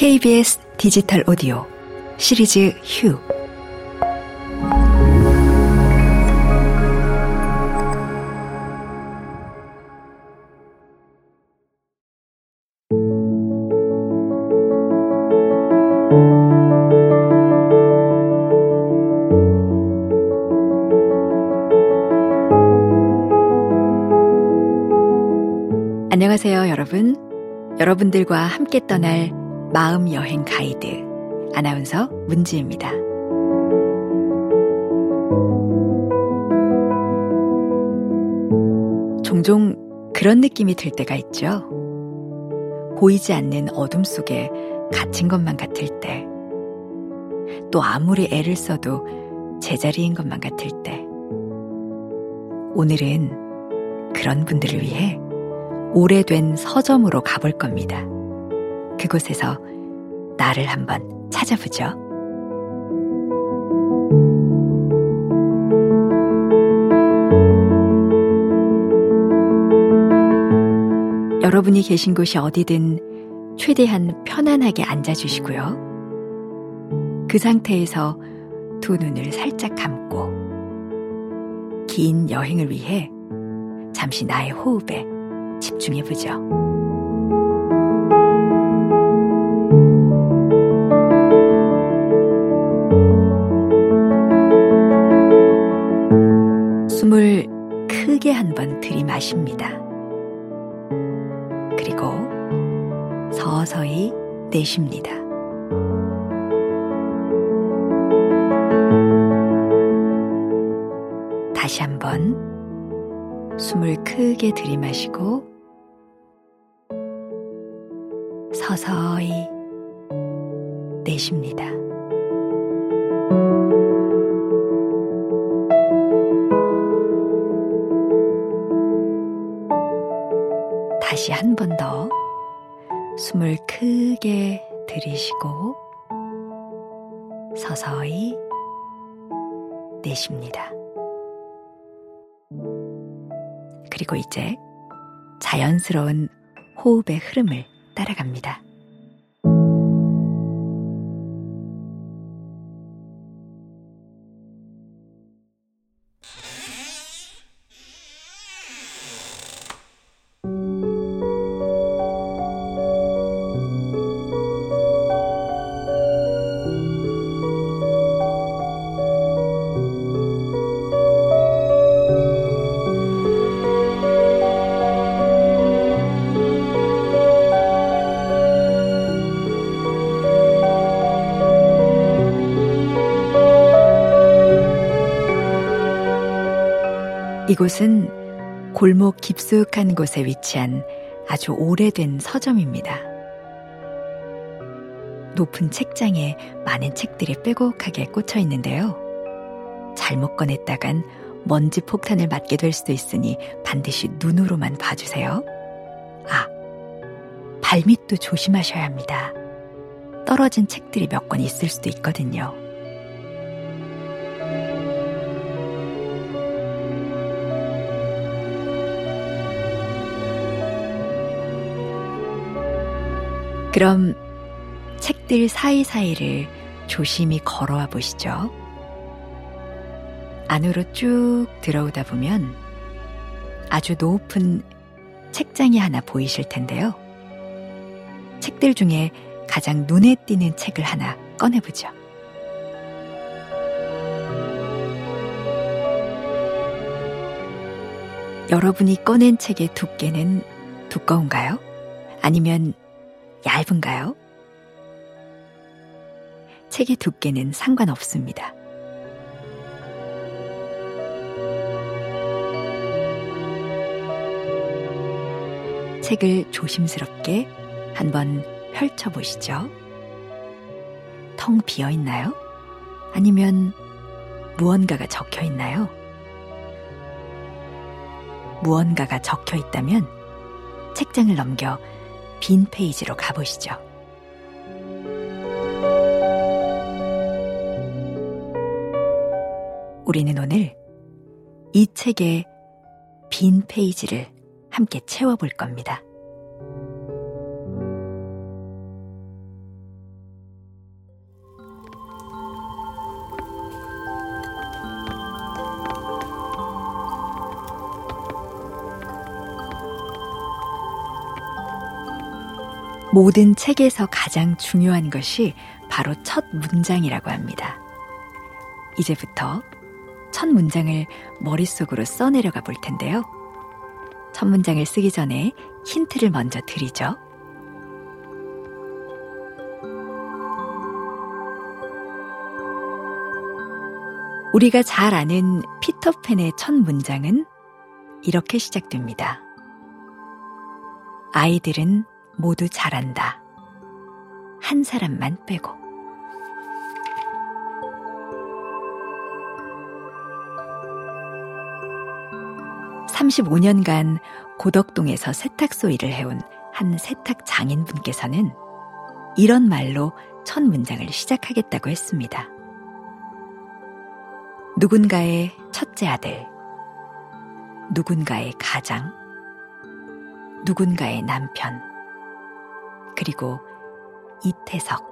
KBS 디지털 오디오 시리즈 휴 안녕하세요, 여러분. 여러분들과 함께 떠날 마음 여행 가이드 아나운서 문지입니다. 종종 그런 느낌이 들 때가 있죠. 보이지 않는 어둠 속에 갇힌 것만 같을 때, 또 아무리 애를 써도 제자리인 것만 같을 때, 오늘은 그런 분들을 위해 오래된 서점으로 가볼 겁니다. 그곳에서 나를 한번 찾아보죠. 여러분이 계신 곳이 어디든 최대한 편안하게 앉아주시고요. 그 상태에서 두 눈을 살짝 감고 긴 여행을 위해 잠시 나의 호흡에 집중해보죠. 한번 들이마십니다. 그리고 서서히 내쉽니다. 다시 한번 숨을 크게 들이마시고 서서히 내쉽니다. 번 더 숨을 크게 들이쉬고 서서히 내쉽니다. 그리고 이제 자연스러운 호흡의 흐름을 따라갑니다. 이곳은 골목 깊숙한 곳에 위치한 아주 오래된 서점입니다. 높은 책장에 많은 책들이 빼곡하게 꽂혀 있는데요. 잘못 꺼냈다간 먼지 폭탄을 맞게 될 수도 있으니 반드시 눈으로만 봐주세요. 아, 발밑도 조심하셔야 합니다. 떨어진 책들이 몇 권 있을 수도 있거든요. 그럼 책들 사이사이를 조심히 걸어와 보시죠. 안으로 쭉 들어오다 보면 아주 높은 책장이 하나 보이실 텐데요. 책들 중에 가장 눈에 띄는 책을 하나 꺼내보죠. 여러분이 꺼낸 책의 두께는 두꺼운가요? 아니면 얇은가요? 책의 두께는 상관없습니다. 책을 조심스럽게 한번 펼쳐보시죠. 텅 비어 있나요? 아니면 무언가가 적혀 있나요? 무언가가 적혀 있다면 책장을 넘겨 빈 페이지로 가보시죠. 우리는 오늘 이 책의 빈 페이지를 함께 채워볼 겁니다. 모든 책에서 가장 중요한 것이 바로 첫 문장이라고 합니다. 이제부터 첫 문장을 머릿속으로 써내려가 볼 텐데요. 첫 문장을 쓰기 전에 힌트를 먼저 드리죠. 우리가 잘 아는 피터팬의 첫 문장은 이렇게 시작됩니다. 아이들은 모두 잘한다. 한 사람만 빼고. 35년간 고덕동에서 세탁소 일을 해온 한 세탁 장인분께서는 이런 말로 첫 문장을 시작하겠다고 했습니다. 누군가의 첫째 아들, 누군가의 가장, 누군가의 남편, 그리고 이태석.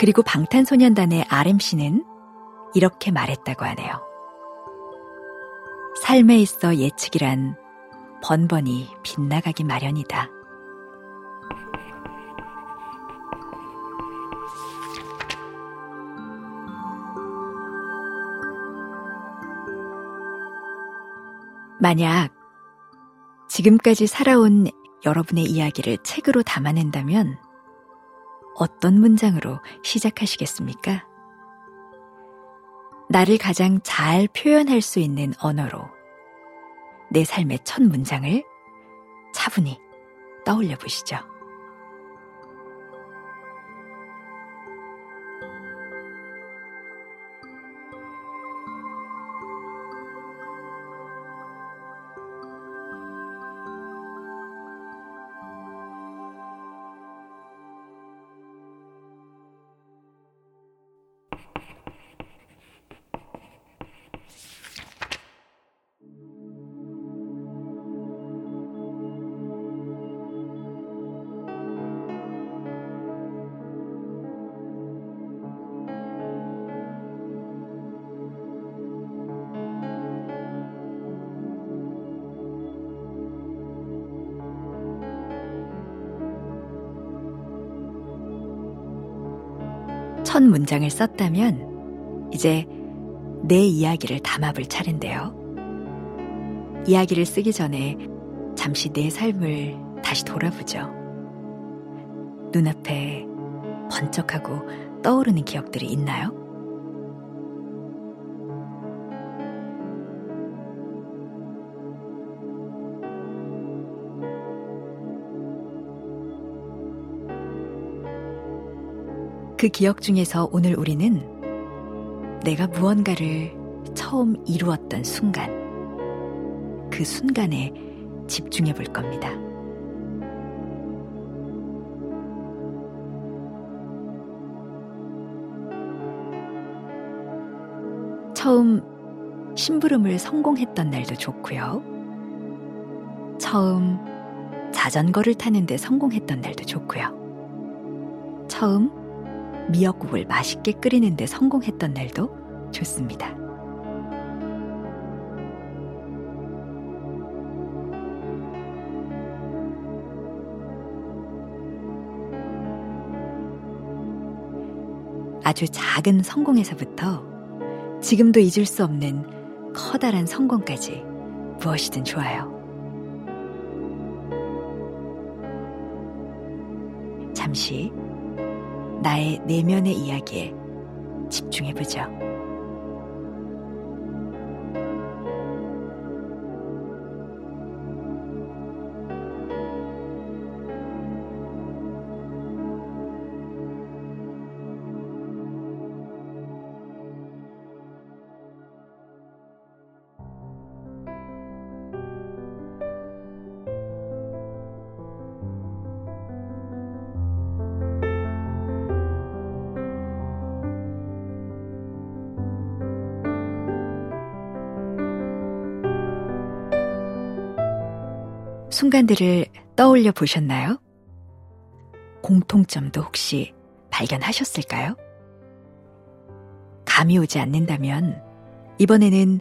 그리고 방탄소년단의 RMC는 이렇게 말했다고 하네요. 삶에 있어 예측이란 번번이 빗나가기 마련이다. 만약 지금까지 살아온 여러분의 이야기를 책으로 담아낸다면 어떤 문장으로 시작하시겠습니까? 나를 가장 잘 표현할 수 있는 언어로 내 삶의 첫 문장을 차분히 떠올려 보시죠. 첫 문장을 썼다면 이제 내 이야기를 담아볼 차례인데요. 이야기를 쓰기 전에 잠시 내 삶을 다시 돌아보죠. 눈앞에 번쩍하고 떠오르는 기억들이 있나요? 그 기억 중에서 오늘 우리는 내가 무언가를 처음 이루었던 순간, 그 순간에 집중해 볼 겁니다. 처음 심부름을 성공했던 날도 좋고요. 처음 자전거를 타는데 성공했던 날도 좋고요. 처음 미역국을 맛있게 끓이는데 성공했던 날도 좋습니다. 아주 작은 성공에서부터 지금도 잊을 수 없는 커다란 성공까지 무엇이든 좋아요. 잠시 나의 내면의 이야기에 집중해보죠. 순간들을 떠올려 보셨나요? 공통점도 혹시 발견하셨을까요? 감이 오지 않는다면 이번에는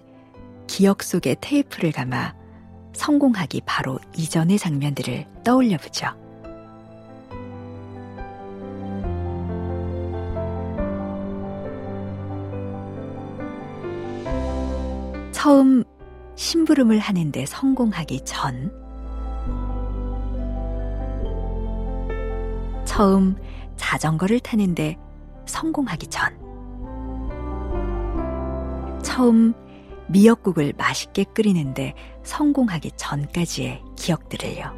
기억 속에 테이프를 감아 성공하기 바로 이전의 장면들을 떠올려 보죠. 처음 심부름을 하는데 성공하기 전, 처음 자전거를 타는데 성공하기 전, 처음 미역국을 맛있게 끓이는데 성공하기 전까지의 기억들을요.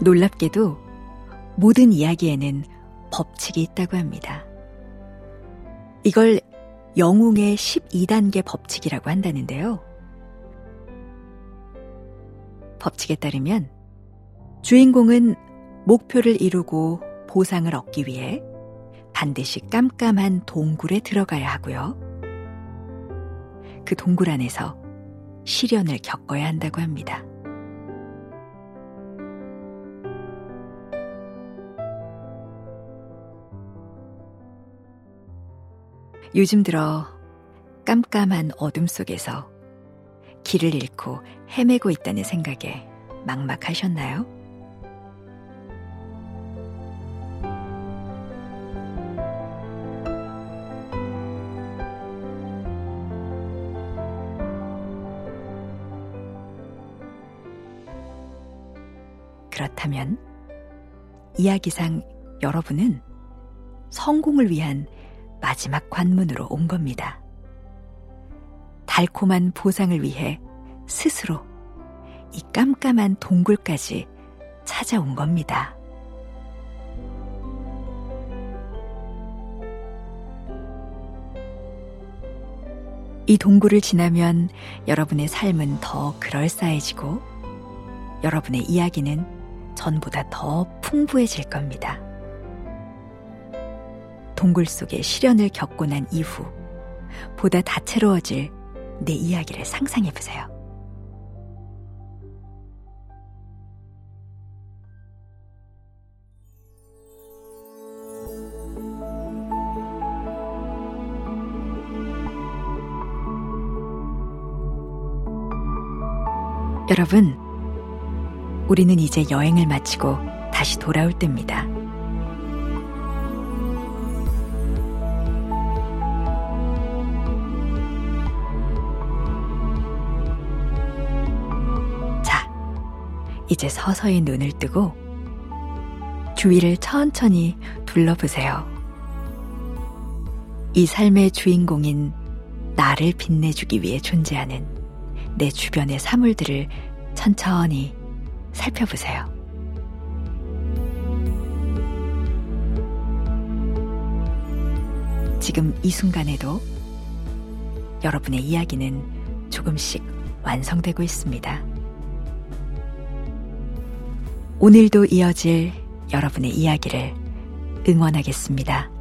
놀랍게도 모든 이야기에는 법칙이 있다고 합니다. 이걸 영웅의 12단계 법칙이라고 한다는데요. 법칙에 따르면 주인공은 목표를 이루고 보상을 얻기 위해 반드시 깜깜한 동굴에 들어가야 하고요. 그 동굴 안에서 시련을 겪어야 한다고 합니다. 요즘 들어 깜깜한 어둠 속에서 길을 잃고 헤매고 있다는 생각에 막막하셨나요? 그렇다면 이야기상 여러분은 성공을 위한 마지막 관문으로 온 겁니다. 달콤한 보상을 위해 스스로 이 깜깜한 동굴까지 찾아온 겁니다. 이 동굴을 지나면 여러분의 삶은 더 그럴싸해지고 여러분의 이야기는 전보다 더 풍부해질 겁니다. 동굴 속에 시련을 겪고 난 이후 보다 다채로워질 내 이야기를 상상해 보세요. 여러분, 우리는 이제 여행을 마치고 다시 돌아올 때입니다. 이제 서서히 눈을 뜨고 주위를 천천히 둘러보세요. 이 삶의 주인공인 나를 빛내주기 위해 존재하는 내 주변의 사물들을 천천히 살펴보세요. 지금 이 순간에도 여러분의 이야기는 조금씩 완성되고 있습니다. 오늘도 이어질 여러분의 이야기를 응원하겠습니다.